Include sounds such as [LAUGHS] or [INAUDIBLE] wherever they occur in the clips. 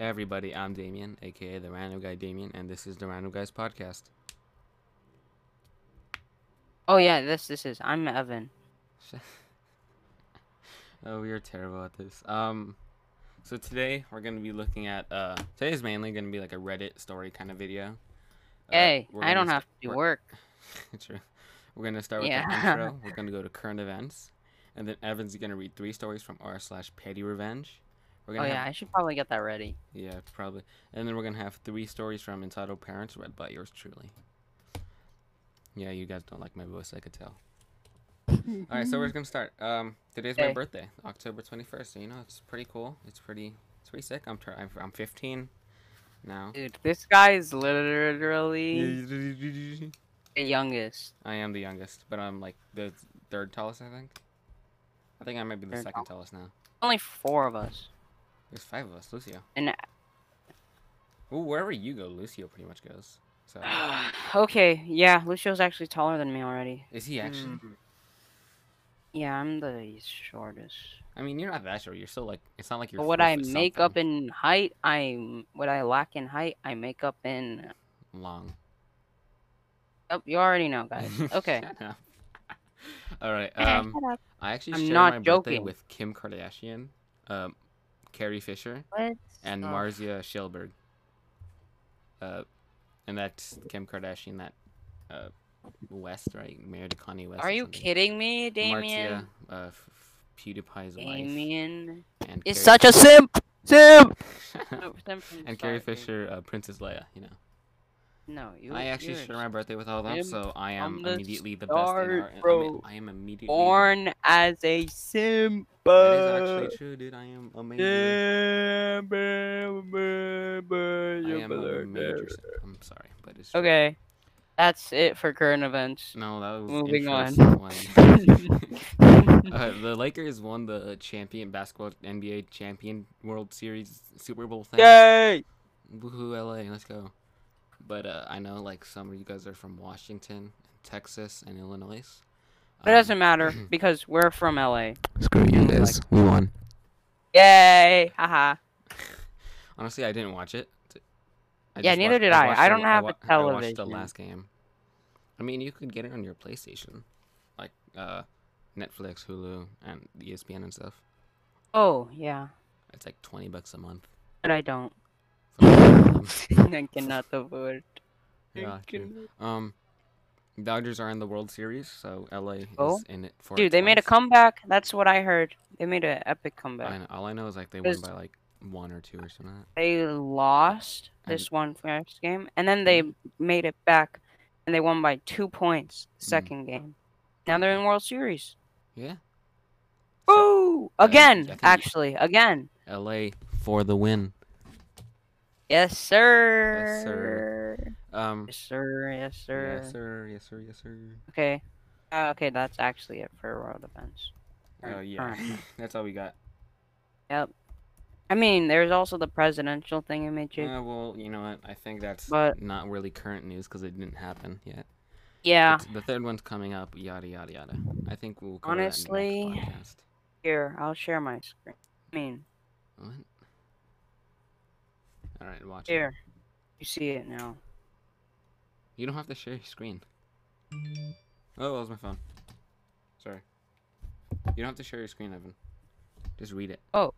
Everybody, I'm Damien, aka the Random Guy Damien, and this is the Random Guys podcast. Oh yeah, this this is. I'm Evan. [LAUGHS] oh, we are terrible at this. Um, so today we're gonna be looking at uh, today's mainly gonna be like a Reddit story kind of video. Uh, Hey, I don't have to work. [LAUGHS] True. We're gonna start with the intro. We're [LAUGHS] gonna go to current events, and then Evan's gonna read three stories from r slash Petty Revenge. We're Oh gonna yeah, have, I should probably get that ready. yeah, probably, and then we're gonna have three stories from Entitled Parents read by yours truly. Yeah, you guys don't like my voice, I could tell. [LAUGHS] All right, so we're just gonna start. Um, today's my birthday, October twenty first. So you know, it's pretty cool. It's pretty, it's pretty sick. I'm I'm, I'm fifteen now. Dude, this guy is literally the youngest. I am the youngest, but I'm like the third tallest, I think. I think I might be the Third second tallest now. Only four of us. There's five of us, Lucio. And Well, wherever you go, Lucio pretty much goes. So [SIGHS] okay, yeah, Lucio's actually taller than me already. is he actually? Mm. Yeah, I'm the shortest. I mean, you're not that short. You're still like, it's not like you're. But what I foot make up in height, I what I lack in height, I make up in. long. Oh, you already know, guys. [LAUGHS] Okay. [LAUGHS] All right. Um, I actually I'm shared not my birthday joking. with Kim Kardashian, um, Carrie Fisher, What? and Oh. Marzia Kjellberg. Uh, and that's Kim Kardashian, that uh, West, right? Married to Kanye West. Are you kidding me, Damien? Marzia, uh, f- f- PewDiePie's wife. Damien And is Carrie- such a simp. Simp. No, [LAUGHS] simp and Carrie Fisher, uh, Princess Leia. You know, No, you. I actually you're share my birthday with all of them, so I am the immediately the best in our. I mean, bro. I am immediately. born as a simp. That is actually true, dude. I am amazing. Simp, I am a major. simp. I'm sorry, but it's true. Okay, that's it for current events. No, that was Moving on. [LAUGHS] [LAUGHS] uh, the Lakers won the champion basketball NBA champion World Series Super Bowl thing. Yay! Woohoo, LA, let's go. But uh, I know like some of you guys are from Washington, Texas, and Illinois. It doesn't matter [CLEARS THROAT] because we're from LA. Screw you And, guys. we won. Yay! Haha. [LAUGHS] Honestly, I didn't watch it. I Yeah, neither watched- did I. watched I don't have a television. I watched the last game. I mean, you could get it on your PlayStation, like uh, Netflix, Hulu, and ESPN and stuff. Oh yeah, It's like twenty bucks a month. but I don't. for all of them. [LAUGHS] I cannot afford. I Yeah. Um, Dodgers are in the World Series, so LA Oh. is in it for. Dude, they made a comeback. That's what I heard. They made an epic I comeback. know, all I know is like they won by like one or two or something. They lost And- this one first game, and then they made it back, and they won by two points Mm. second game. Now they're in World Series. Yeah, Woo! I Again, actually, again. LA for the win. Yes, sir. sir. Um, Yes, sir. Yes, sir. yes sir, yes sir, yes sir. Okay. Uh, okay, that's actually it for world events. Oh Or yeah, [LAUGHS] that's all we got. Yep. I mean, there's also the presidential thing in Jake. Uh, well, you know what? I think that's But- not really current news because it didn't happen yet. yeah. But the third one's coming up. Yada yada yada. I think we'll Honestly, that in the next podcast. Here, I'll share my screen. I mean, What? All right, watch. here. You see it now. You don't have to share your screen. Oh, that was my phone. Sorry. You don't have to share your screen, Evan. Just read it. Oh.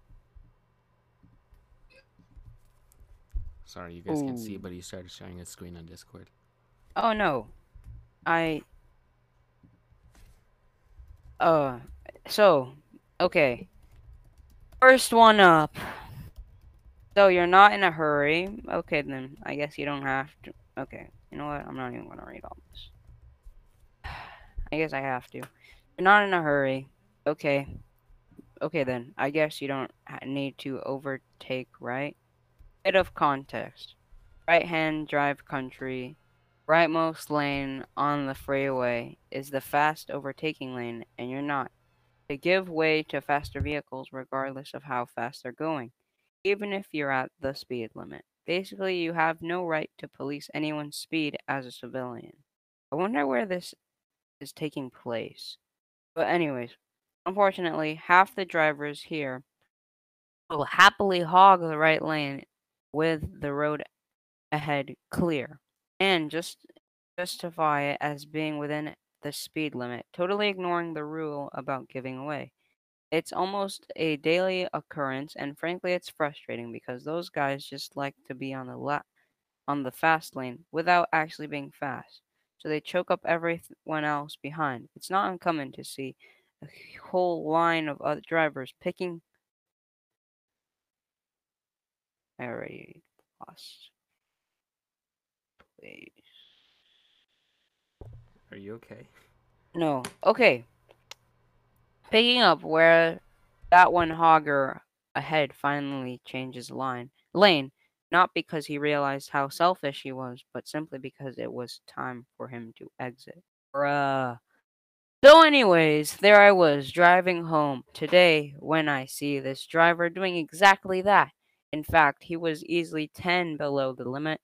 Sorry, you guys can't see, but he started sharing his screen on Discord. Oh no. I uh so okay. First one up. So you're not in a hurry. Okay then. I guess you don't have to okay. You know what? I'm not even gonna read all this. [SIGHS] I guess I have to. You're not in a hurry. Okay. Okay then. I guess you don't need to overtake, right? Bit of context. Right hand drive country rightmost lane on the freeway is the fast overtaking lane, and you're not. To give way to faster vehicles regardless of how fast they're going, even if you're at the speed limit. Basically, you have no right to police anyone's speed as a civilian. I wonder where this is taking place. But, anyways, unfortunately, half the drivers here will happily hog the right lane with the road ahead clear and just justify it as being within the speed limit, totally ignoring the rule about giving away. It's almost a daily occurrence, and frankly, it's frustrating because those guys just like to be on the la- on the fast lane without actually being fast. So they choke up everyone else behind. It's not uncommon to see a whole line of other drivers picking. I already lost. Please. Are you okay? No. Okay. Picking up where that one hogger ahead finally changes line lane, not because he realized how selfish he was, but simply because it was time for him to exit. Bruh. So, anyways, there I was driving home today when I see this driver doing exactly that. In fact, he was easily 10 below the limit.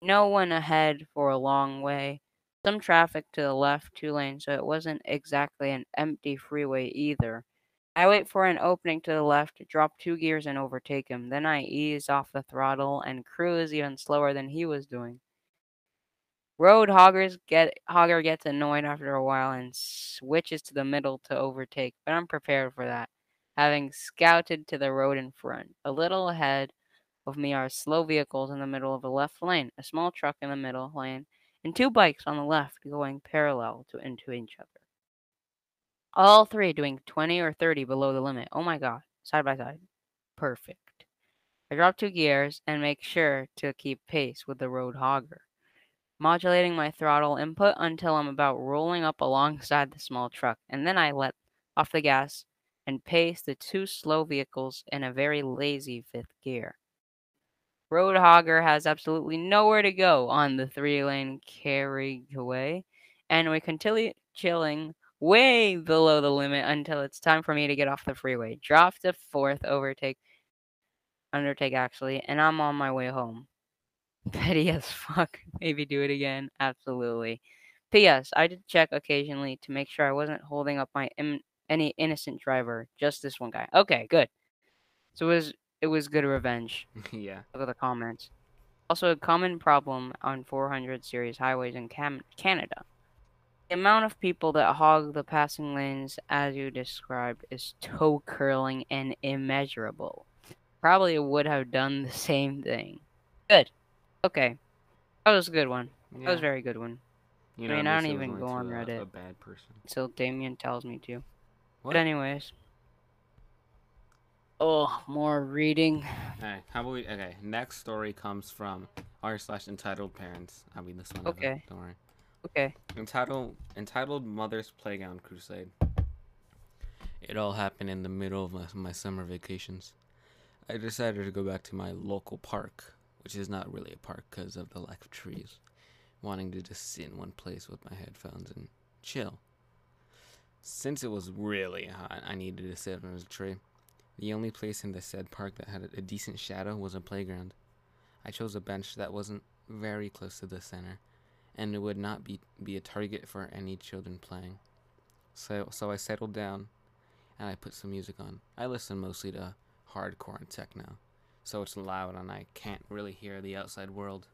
No one ahead for a long way. Some traffic to the left, two lanes, so it wasn't exactly an empty freeway either. I wait for an opening to the left, drop two gears and overtake him. Then I ease off the throttle and cruise even slower than he was doing. Road hoggers get hogger gets annoyed after a while and switches to the middle to overtake, but I'm prepared for that, having scouted to the road in front. A little ahead of me are slow vehicles in the middle of a left lane, a small truck in the middle lane, and two bikes on the left going parallel to into each other. All three doing 20 or 30 below the limit. Oh my god, side by side. Perfect. I drop two gears and make sure to keep pace with the road hogger, modulating my throttle input until I'm about rolling up alongside the small truck, and then I let off the gas and pace the two slow vehicles in a very lazy fifth gear. Road hogger has absolutely nowhere to go on the three lane carriageway, and we continue chilling way below the limit until it's time for me to get off the freeway. Drop to fourth overtake, undertake actually, and I'm on my way home. [LAUGHS] Petty as fuck. Maybe do it again. Absolutely. P.S. I did check occasionally to make sure I wasn't holding up my Im- any innocent driver. Just this one guy. Okay, good. So it was it was good revenge. [LAUGHS] yeah. Look at the comments. Also, a common problem on 400 series highways in Cam- Canada. The amount of people that hog the passing lanes, as you described, is toe curling and immeasurable. Probably would have done the same thing. Good. Okay. That was a good one. yeah. That was a very good one. You I mean, I don't even go on a- Reddit. A bad person. So Damien tells me to. What? But anyways. Oh, more reading. Alright, how about we? Okay, next story comes from r slash entitled parents. I'll read this one. Okay. Don't worry. Okay. Entitled entitled Mother's Playground Crusade. It all happened in the middle of my, my summer vacations. I decided to go back to my local park, which is not really a park because of the lack of trees. Wanting to just sit in one place with my headphones and chill. Since it was really hot, I needed to sit under a tree. The only place in the said park that had a, decent shadow was a playground. I chose a bench that wasn't very close to the center, and it would not be, be a target for any children playing. So, so I settled down, and I put some music on. I listen mostly to hardcore and techno, so it's loud and I can't really hear the outside world.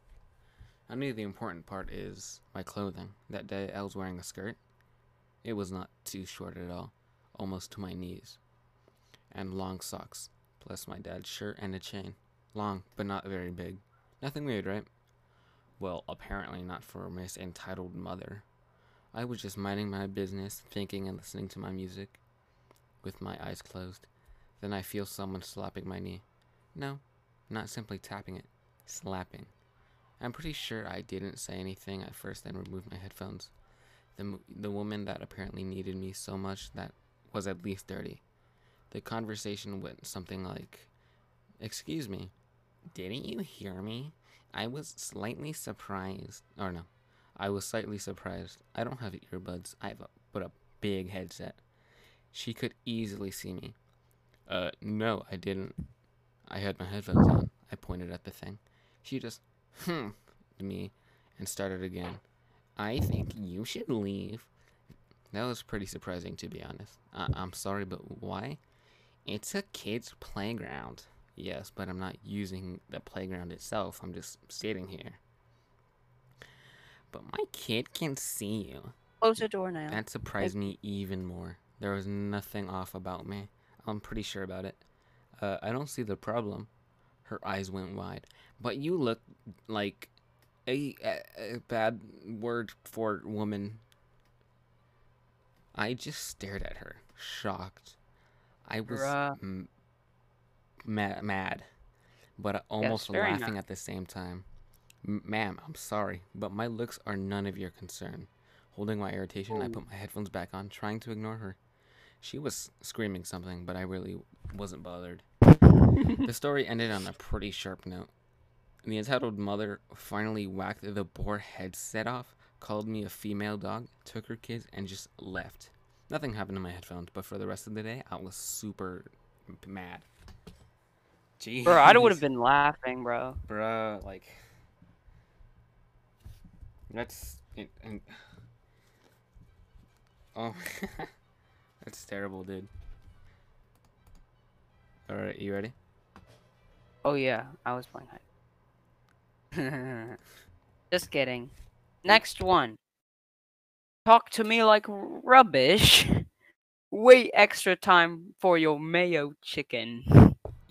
I knew the important part is my clothing. That day I was wearing a skirt. It was not too short at all, almost to my knees and long socks, plus my dad's shirt and a chain. Long, but not very big. Nothing weird, right? Well, apparently not for Miss Entitled Mother. I was just minding my business, thinking and listening to my music, with my eyes closed. Then I feel someone slapping my knee. No, not simply tapping it, slapping. I'm pretty sure I didn't say anything at first, then removed my headphones. The, the woman that apparently needed me so much that was at least dirty. The conversation went something like, Excuse me, didn't you hear me? I was slightly surprised. Or no, I was slightly surprised. I don't have earbuds. I have a, but a big headset. She could easily see me. Uh, no, I didn't. I had my headphones on. I pointed at the thing. She just, hmm, to me and started again. I think you should leave. That was pretty surprising, to be honest. I- I'm sorry, but why? It's a kid's playground. Yes, but I'm not using the playground itself. I'm just sitting here. But my kid can see you. Close the door now. That surprised me even more. There was nothing off about me. I'm pretty sure about it. Uh, I don't see the problem. Her eyes went wide. But you look like a, a, a bad word for woman. I just stared at her, shocked. I was m- ma- mad, but almost laughing mad. at the same time. Ma'am, I'm sorry, but my looks are none of your concern. Holding my irritation, I put my headphones back on, trying to ignore her. She was screaming something, but I really wasn't bothered. the story ended on a [LAUGHS] pretty sharp note. The entitled mother finally whacked the boar headset off, called me a female dog, took her kids, and just left. Nothing happened to my headphones, but for the rest of the day, I was super mad. Jeez. Bro, I would have [LAUGHS] been laughing, bro. Bro, like. That's. It, and, [SIGHS] oh. [LAUGHS] that's terrible, dude. Alright, you ready? Oh yeah, I was playing hide. [LAUGHS] Just kidding. Next one. Talk to me like rubbish. Wait extra time for your mayo chicken.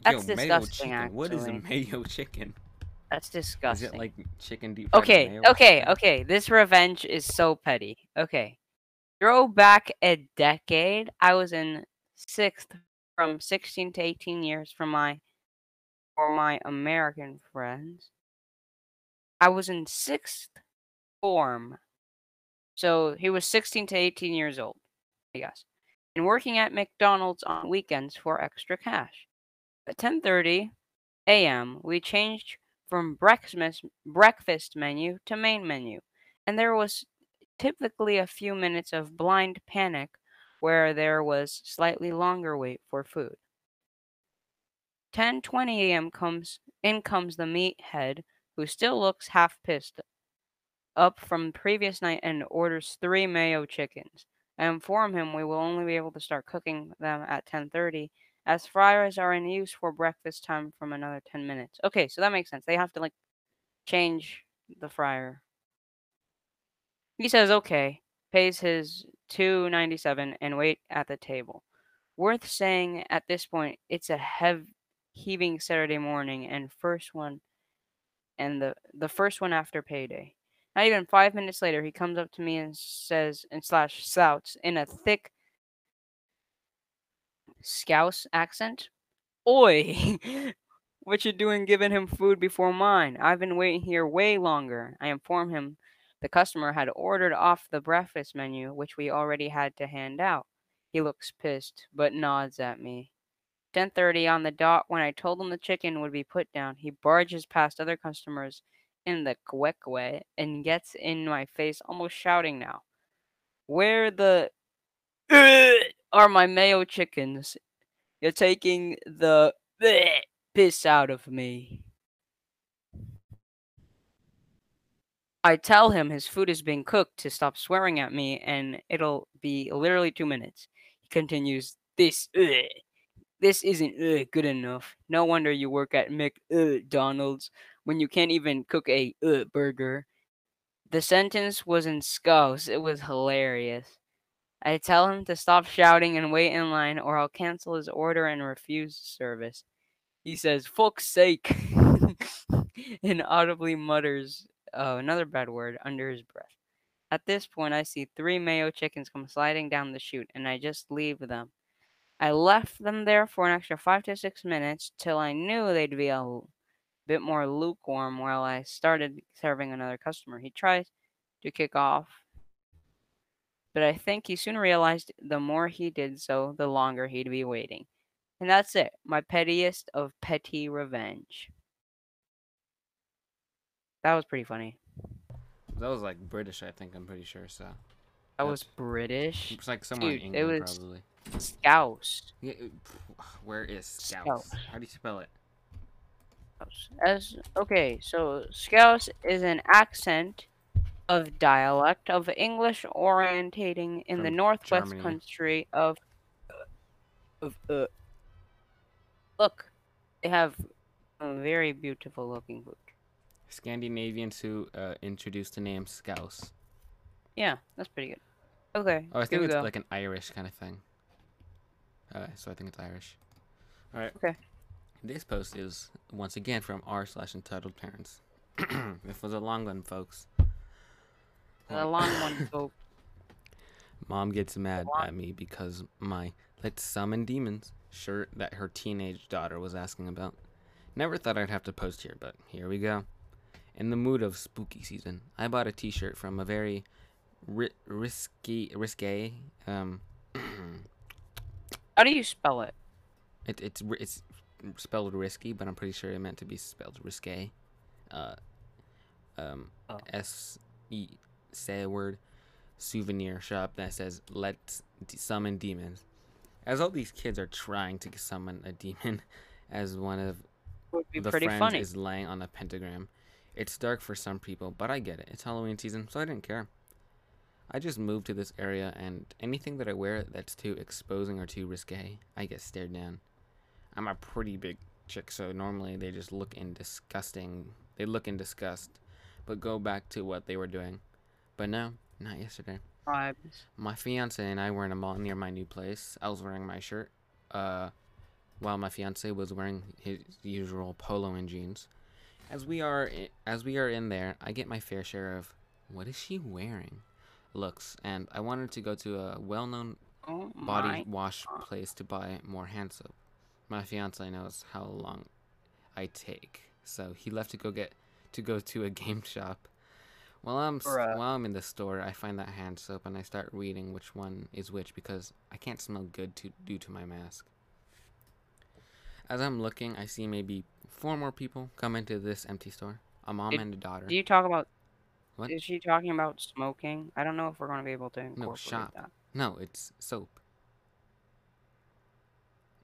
That's Yo, mayo disgusting, chicken. What is a mayo chicken? That's disgusting. Is it like chicken deep Okay, mayo okay, okay. This revenge is so petty. Okay. Throw back a decade. I was in sixth from 16 to 18 years for my for my American friends. I was in sixth form. So he was 16 to 18 years old, I guess. And working at McDonald's on weekends for extra cash. At 10:30 a.m., we changed from breakfast breakfast menu to main menu, and there was typically a few minutes of blind panic where there was slightly longer wait for food. 10:20 a.m. comes in comes the meathead who still looks half pissed up from previous night and orders 3 mayo chickens. I inform him we will only be able to start cooking them at 10:30 as fryers are in use for breakfast time from another 10 minutes. Okay, so that makes sense. They have to like change the fryer. He says okay, pays his 297 and wait at the table. Worth saying at this point it's a hev- heaving Saturday morning and first one and the the first one after payday. Not even five minutes later, he comes up to me and says, and slash shouts in a thick Scouse accent, "Oi, [LAUGHS] what you doing giving him food before mine? I've been waiting here way longer." I inform him the customer had ordered off the breakfast menu, which we already had to hand out. He looks pissed, but nods at me. 10:30 on the dot when I told him the chicken would be put down, he barges past other customers in the quick way and gets in my face almost shouting now. Where the [SNIFFS] are my mayo chickens? You're taking the [SNIFFS] piss out of me. I tell him his food is being cooked to stop swearing at me and it'll be literally 2 minutes. He continues, "This [SNIFFS] this isn't uh, good enough. No wonder you work at McDonald's when you can't even cook a uh, burger. The sentence was in scouse. It was hilarious. I tell him to stop shouting and wait in line, or I'll cancel his order and refuse service. He says, "Fuck's sake," [LAUGHS] and audibly mutters uh, another bad word under his breath. At this point, I see three mayo chickens come sliding down the chute, and I just leave them. I left them there for an extra five to six minutes till I knew they'd be a bit more lukewarm while I started serving another customer. He tries to kick off, but I think he soon realized the more he did so, the longer he'd be waiting. And that's it, my pettiest of petty revenge. That was pretty funny. That was like British, I think. I'm pretty sure. So That was British. it's like somewhere in Dude, it England, was- probably. Scouse. Where is Scouse? Scouse. How do you spell it? As okay, so Scouse is an accent of dialect of English orientating in the northwest Germany. country of of uh, look, They have a very beautiful looking boot. Scandinavians who uh, introduced the name Scouse. Yeah, that's pretty good. Okay. Oh, I think it's go. like an Irish kind of thing. Uh, so I think it's Irish. All right. Okay. This post is once again from r slash entitled parents. [CLEARS THROAT] this was a long one, folks. a long one, [LAUGHS] folks. Mom gets mad at me because my let's summon demons shirt that her teenage daughter was asking about. Never thought I'd have to post here, but here we go. In the mood of spooky season, I bought a T-shirt from a very ri- risky, risque. Um, How do you spell it? it, it's it's spelled risky, but I'm pretty sure it meant to be spelled risque. Uh, um, Oh. S E say a word souvenir shop that says "Let's d- summon demons." As all these kids are trying to summon a demon, [LAUGHS] as one of Would be the pretty friends funny. is laying on a pentagram. It's dark for some people, but I get it. It's Halloween season, so I didn't care. I just moved to this area, and anything that I wear that's too exposing or too risque, I get stared down. I'm a pretty big chick, so normally they just look in disgusting. They look in disgust, but go back to what they were doing. But no, not yesterday. Vibes. My fiance and I were in a mall near my new place. I was wearing my shirt, uh, while my fiance was wearing his usual polo and jeans. As we are, as we are in there, I get my fair share of, what is she wearing? Looks, and I wanted to go to a well-known Oh body wash place to buy more hand soap. My fiance knows how long I take, so he left to go get to go to a [LAUGHS] game shop. While I'm Bruh. while I'm in the store, I find that hand soap and I start reading which one is which because I can't smell good to due to my mask. As I'm looking, I see maybe four more people come into this empty store. A mom and a daughter. Do you talk about? What? Is she talking about smoking? I don't know if we're gonna be able to incorporate shop. that. No, it's soap.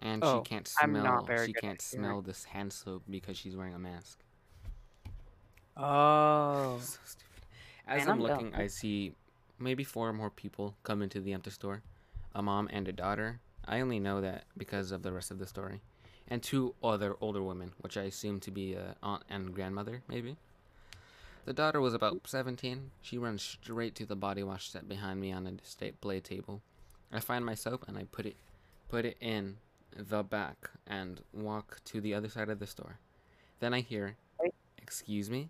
And Oh, she can't smell. she can't smell this hand soap because she's wearing a mask. Oh. So stupid. As Man, I'm I'm looking, I see maybe four more people come into the empty store. A mom and a daughter. I only know that because of the rest of the story. And two other older women, which I assume to be a aunt and grandmother, maybe. The daughter was about 17. She runs straight to the body wash set behind me on a display table. I find my soap and I put it put it in the back and walk to the other side of the store. Then I hear, "Excuse me?"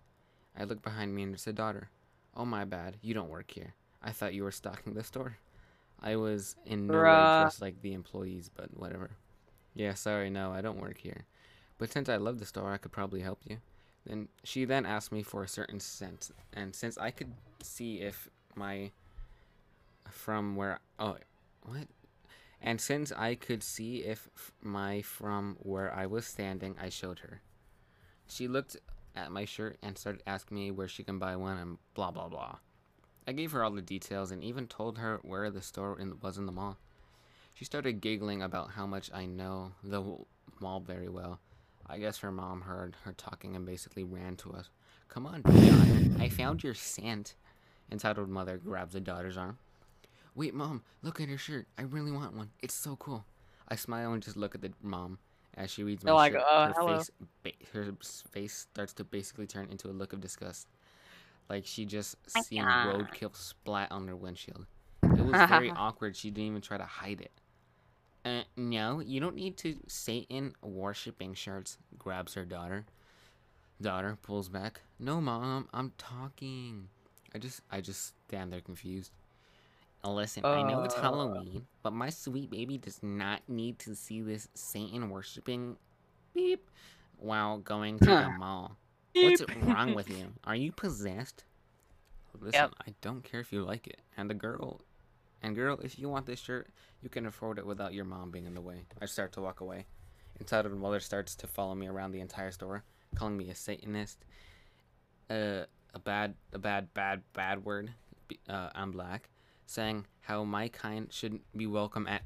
I look behind me and it's a daughter. "Oh my bad. You don't work here. I thought you were stocking the store." I was in no way dressed like the employees, but whatever. Yeah, sorry, no, I don't work here. But since I love the store, I could probably help you. Then she then asked me for a certain scent, and since I could see if my from where oh what, and since I could see if my from where I was standing, I showed her. She looked at my shirt and started asking me where she can buy one and blah blah blah. I gave her all the details and even told her where the store in, was in the mall. She started giggling about how much I know the mall very well. I guess her mom heard her talking and basically ran to us. Come on, daughter, I found your scent. Entitled mother grabs the daughter's arm. Wait, mom, look at her shirt. I really want one. It's so cool. I smile and just look at the mom as she reads my They're like, shirt. "Uh, her hello." face, ba- her face starts to basically turn into a look of disgust, like she just seen roadkill splat on her windshield. It was very [LAUGHS] awkward. She didn't even try to hide it. Uh, no, you don't need to Satan worshipping shirts. Grabs her daughter. Daughter pulls back. No, mom, I'm talking. I just, I just stand there confused. Listen, I know it's Uh. Halloween, but my sweet baby does not need to see this Satan worshipping beep while going to the mall. What's wrong with you? Are you possessed? [LAUGHS] Listen, I don't care if you like it. And the girl, and girl, if you want this shirt, you can afford it without your mom being in the way. I start to walk away. Entitled mother starts to follow me around the entire store, calling me a Satanist, uh, a bad, a bad, bad, bad word. Uh, I'm black, saying how my kind shouldn't be welcome at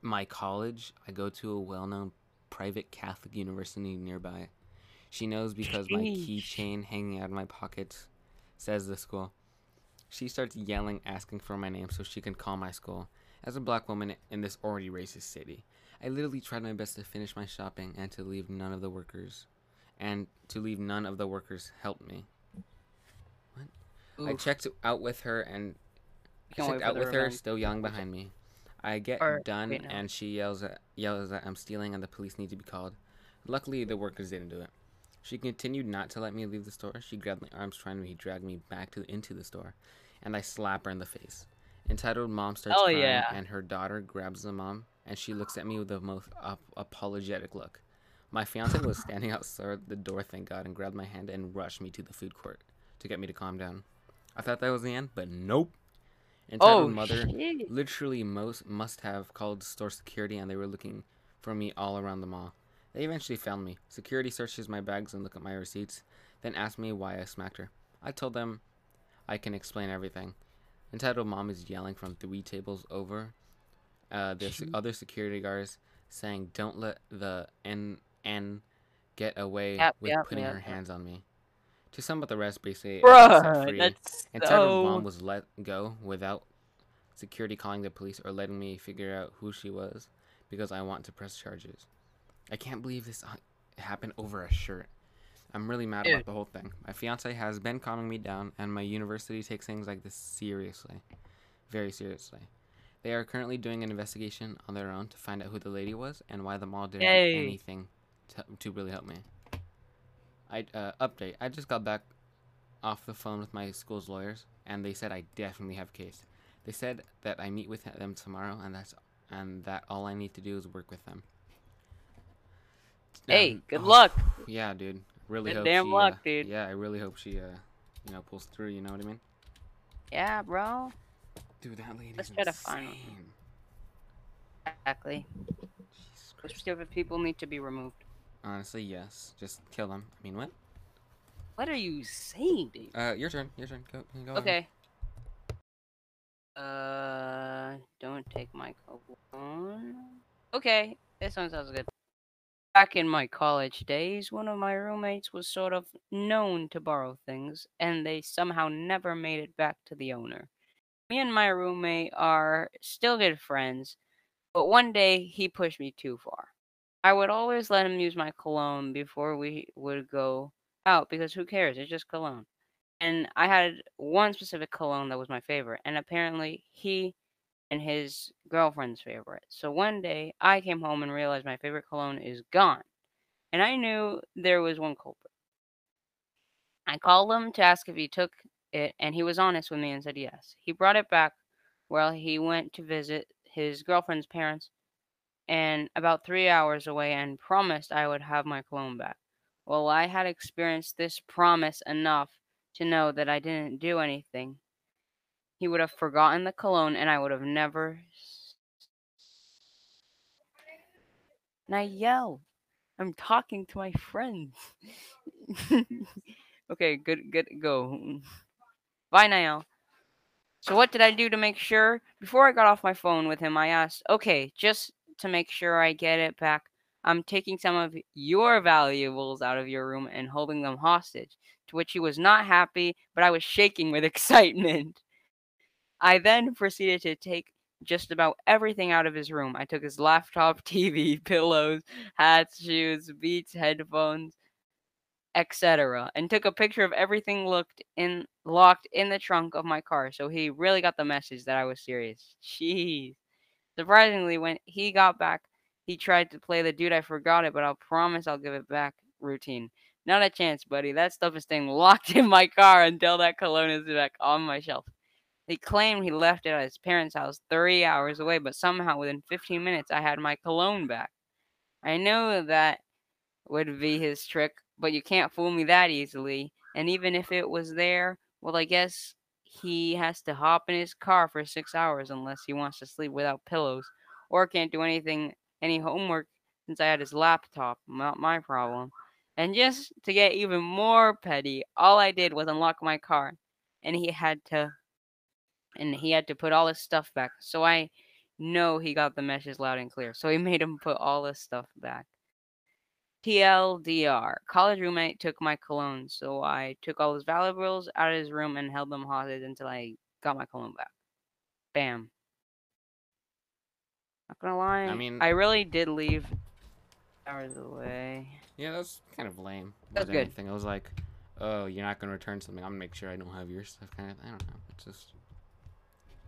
my college. I go to a well-known private Catholic university nearby. She knows because my keychain hanging out of my pockets says the school. She starts yelling, asking for my name so she can call my school. As a black woman in this already racist city, I literally tried my best to finish my shopping and to leave none of the workers, and to leave none of the workers help me. What? I checked out with her and I checked out with her, still yelling behind me. I get Or- done wait, no. and she yells at yells that I'm stealing and the police need to be called. Luckily, the workers didn't do it. She continued not to let me leave the store. She grabbed my arms, trying to drag me back to into the store, and I slap her in the face. Entitled mom starts Oh, crying, yeah. and her daughter grabs the mom, and she looks at me with the most ap- apologetic look. My fiance was [LAUGHS] standing outside the door, thank God, and grabbed my hand and rushed me to the food court to get me to calm down. I thought that was the end, but nope. Entitled Oh, mother shit. literally most must have called store security and they were looking for me all around the mall. They eventually found me. Security searches my bags and look at my receipts, then asked me why I smacked her. I told them I can explain everything. Entitled mom is yelling from three tables over. Uh, the se- other security guards saying, "Don't let the N N get away Yep, with yep, putting yep, her yep. hands on me." To sum up the rest, basically, I got set Bruh, free. that's Entitled so... mom was let go without security calling the police or letting me figure out who she was because I want to press charges. I can't believe this uh, happened over a shirt. I'm really mad about the whole thing. My fiance has been calming me down, and my university takes things like this seriously. Very seriously. They are currently doing an investigation on their own to find out who the lady was and why the mall didn't Yay. do anything to, to really help me. I uh, update. I just got back off the phone with my school's lawyers, and they said I definitely have a case. They said that I meet with them tomorrow, and that's and that all I need to do is work with them. Hey, Um, good oh, luck. Yeah, dude. Really Good hope damn she, luck, uh, dude. Yeah, I really hope she, uh, you know, pulls through. You know what I mean? Yeah, bro. Dude, that lady. Let's try to find one. Exactly. Jesus Those Christ. stupid people need to be removed. Honestly, yes. Just kill them. I mean, what? What are you saying, dude? Uh, your turn. Your turn. Go. Go. ahead. Okay. Uh, don't take my cologne. Okay, this one sounds good. Back in my college days, one of my roommates was sort of known to borrow things, and they somehow never made it back to the owner. Me and my roommate are still good friends, but one day he pushed me too far. I would always let him use my cologne before we would go out because who cares? It's just cologne and I had one specific cologne that was my favorite, and apparently he and his girlfriend's favorite. So one day I came home and realized my favorite cologne is gone, and I knew there was one culprit. I called him to ask if he took it, and he was honest with me and said yes. He brought it back while he went to visit his girlfriend's parents, and about three hours away, and promised I would have my cologne back. Well, I had experienced this promise enough to know that I didn't do anything. He would have forgotten the cologne and I would have never. And I yell. I'm talking to my friends. [LAUGHS] okay, good, good, go. Bye, Niall. So, what did I do to make sure? Before I got off my phone with him, I asked, okay, just to make sure I get it back, I'm taking some of your valuables out of your room and holding them hostage. To which he was not happy, but I was shaking with [LAUGHS] excitement. I then proceeded to take just about everything out of his room. I took his laptop, [LAUGHS] TV, pillows, hats, shoes, beats, headphones, etc., and took a picture of everything looked in locked in the trunk of my car. So he really got the message that I was serious. Jeez. Surprisingly, when he got back, he tried to play the dude I forgot it, but I'll promise I'll give it back routine. Not a chance, buddy. That stuff is staying [LAUGHS] locked in my car until that cologne is back on my shelf. He claimed he left it at his parents' house three hours away, but somehow within 15 minutes I had my cologne back. I knew that would be his trick, but you can't fool me that easily. And even if it was there, well, I guess he has to hop in his car for six hours unless he wants to sleep without pillows, or can't do anything, any homework since I had his laptop. Not my problem. And just to get even more petty, all I did was unlock my car, and he had to, and he had to put all his stuff back. So I know he got the message loud and clear. So he [LAUGHS] made him put all his stuff back. TLDR. College roommate took my cologne, so I took all his valuables out of his room and held them hostage until I got my cologne back. Bam. Not gonna lie. I mean- I really did leave hours away. Yeah, that's kind of lame. That's good. Anything. I was like, oh, you're not gonna return something. I'm gonna make sure I don't have your stuff. Kind of. I don't know. It's just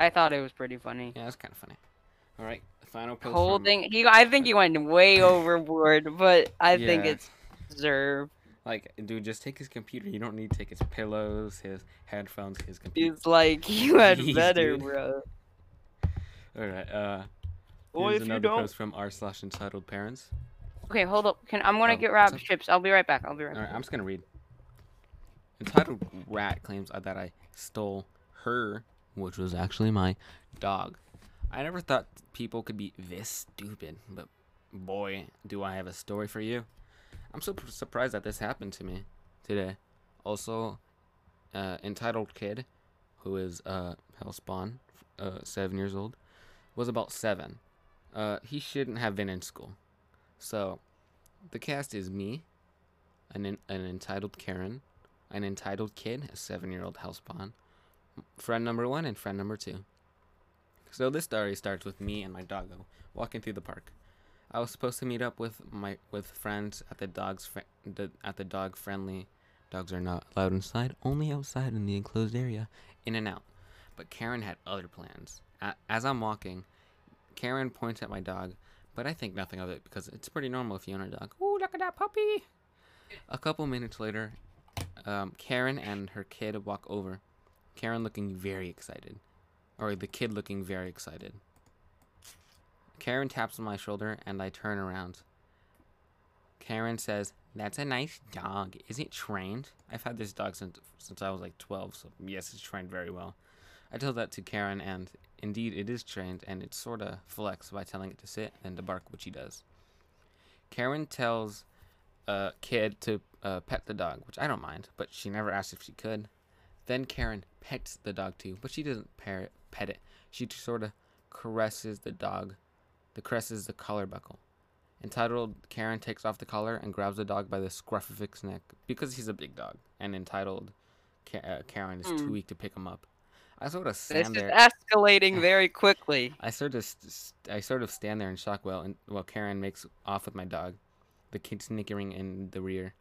I thought it was pretty funny. yeah, that's kind of funny. All right, final post. from- Holding, he, I think he went way [LAUGHS] overboard, but I think it's deserved. Like, dude, just take his computer. You don't need to take his pillows, his headphones, his computer. He's like, you [LAUGHS] had Jeez, better, dude. bro. All right. Uh, Well, here's if you another don't- post from r slash entitled parents. Okay, hold up. Can I'm gonna Oh, get what's wrap chips. I'll be right back. I'll be right All back. right, I'm just gonna read. Entitled Rat claims that I stole her, which was actually my dog. I never thought people could be this stupid, but boy, do I have a story for you. I'm so surprised that this happened to me today. Also, uh, entitled kid, who is uh Hellspawn, uh, seven years old, was about seven. Uh, he shouldn't have been in school. So, the cast is me, an an entitled Karen, an entitled kid, a seven-year-old Hellspawn, friend number one and friend number two. So this story starts with me and my doggo walking through the park. I was supposed to meet up with my with friends at the dogs fri- the, at the dog friendly. Dogs are not allowed inside, only outside in the enclosed area, in and out. But Karen had other plans. As I'm walking, Karen points at my dog, but I think nothing of it because it's pretty normal if you own a dog. Ooh, look at that puppy! A couple minutes later, um, Karen and her kid walk over. Karen looking very excited, or the kid looking very excited. Karen taps on my shoulder and I turn around. Karen says, "That's a nice dog. Is it trained?" I've had this dog since since I was like 12, so yes, it's trained very well. I tell that to Karen, and indeed, it is trained, and it sort of flex by telling it to sit and to bark, which he does. Karen tells a kid to uh, pet the dog, which I don't mind, but she never asked if she could. Then Karen pets the dog too, but she doesn't it, pet it. She sort of caresses the dog, the caresses the collar buckle. Entitled Karen takes off the collar and grabs the dog by the scruff of its neck because he's a big dog, and entitled uh, Karen is too Hmm. weak to pick him up. I sort of This stand is there. escalating [LAUGHS] very quickly. I sort of I sort of stand there in shock while and while Karen makes off with my dog, the kid snickering in the rear.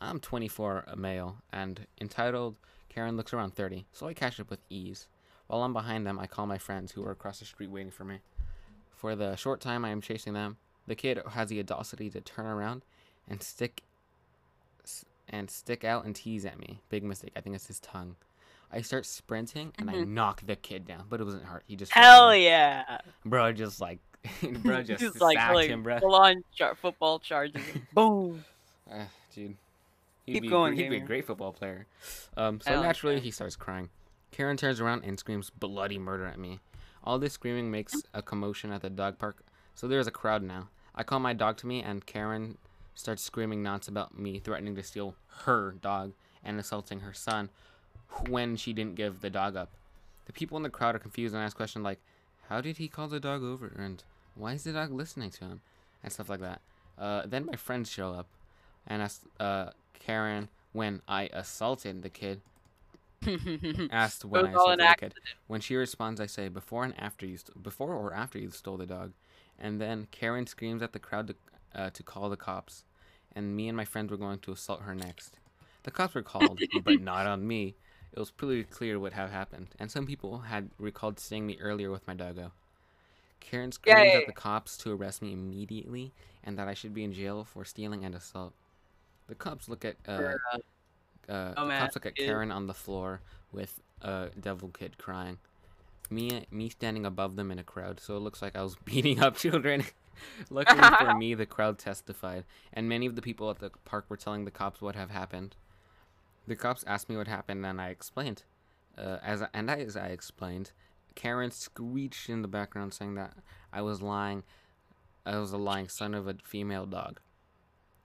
I'm 24, a male, and entitled Karen looks around 30, so I catch up with ease. While I'm behind them, I call my friends who are across the street waiting for me. For the short time I am chasing them, the kid has the audacity to turn around and stick and stick out and tease at me. Big mistake. I think it's his tongue. I start sprinting and I Mhm. knock the kid down, but it wasn't hurt. He just. Hell yeah! Bro, just like, [LAUGHS] bro, [LAUGHS] just, Just like, like him, bro. full on char- football charges. [LAUGHS] Boom. Uh, dude, he'd Keep be, going, He'd be a great football player. Um, so naturally, he starts crying. Karen turns around and screams bloody murder at me. All this screaming makes [LAUGHS] a commotion at the dog park, so there's a crowd now. I call my dog to me, and Karen starts screaming nonsense about me threatening to steal her dog and assaulting her son when she didn't give the dog up. The people in the crowd are confused and ask questions like, "How did he call the dog over?" and "Why is the dog listening to him?" and stuff like that. Uh, then my friends show up and ask uh, Karen when I assaulted the kid. [LAUGHS] Asked when I was all an assaulted the kid. When she responds, I say before and after you, st- before or after you stole the dog, and then Karen screams at the crowd to uh, to call the cops, and me and my friends were going to assault her next. The cops were called, [LAUGHS] but not on me. It was pretty clear what had happened, and some people had recalled seeing me earlier with my doggo. Karen screams Yay. at the cops to arrest me immediately, and that I should be in jail for stealing and assault. The cops look at uh, uh, Dumbass cops look at. Karen on the floor with a devil kid crying. Me, me standing above them in a crowd, so it looks like I was [LAUGHS] beating up children. [LAUGHS] Luckily for [LAUGHS] me, the crowd testified, and many of the people at the park were telling the cops what have happened. The cops asked me what happened, and I explained. Uh, as I, and I, as I explained, Karen screeched in the background, saying that I was lying. I was a lying son of a female dog.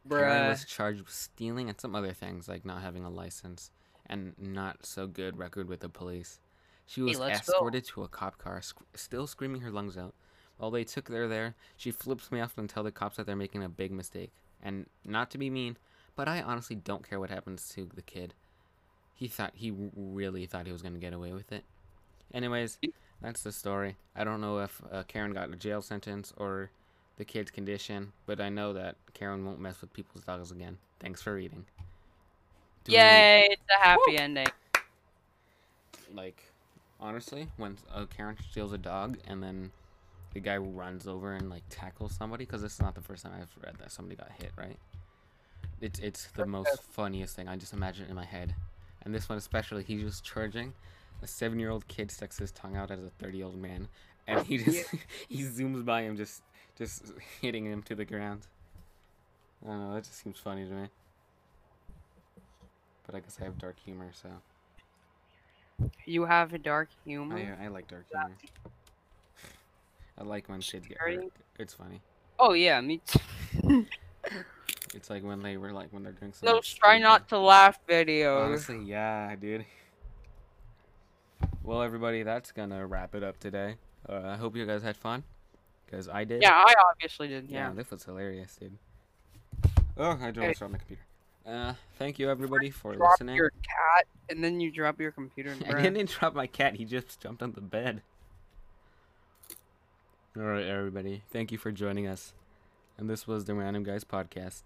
Karen Bruh. was charged with stealing and some other things like not having a license and not so good record with the police. She was go. escorted to a cop car, sc- still screaming her lungs out. While they took her there, she flips me off and tell the cops that they're making a big mistake. And not to be mean, but I honestly don't care what happens to the kid. He thought he really thought he was gonna get away with it. Anyways, That's the story. I don't know if uh, Karen got a jail sentence or the kid's condition, but I know that Karen won't mess with people's dogs again. Thanks for reading. Do we- Yay! It's a happy ending. like honestly when uh, karen steals a dog and then the guy runs over and like tackles somebody because this is not the first time i've read that somebody got hit right it's it's the most funniest thing i just imagine it in my head and this one especially he's just charging a seven year old kid sticks his tongue out as a 30 year old man and he just [LAUGHS] he zooms by him just just [LAUGHS] hitting him to the ground i don't know that just seems funny to me but i guess i have dark humor so You have a dark humor. I, I like dark humor. I like when kids get Scary. hurt. It's funny. Oh yeah, me too. [LAUGHS] It's like when they were like when they're doing something. Those try not to laugh videos. Honestly, yeah, dude. Well, everybody, that's gonna wrap it up today. Uh, I hope you guys had fun, cause I did. Yeah, I obviously did. Yeah, Yeah. this was hilarious, dude. Oh, I Hey. don't my computer. Uh, thank you everybody for Drop listening. your cat, and then you drop your computer. [LAUGHS] I bruh. didn't drop my cat. He just jumped on the bed. All right, everybody. Thank you for joining us. And this was the Random Guys podcast.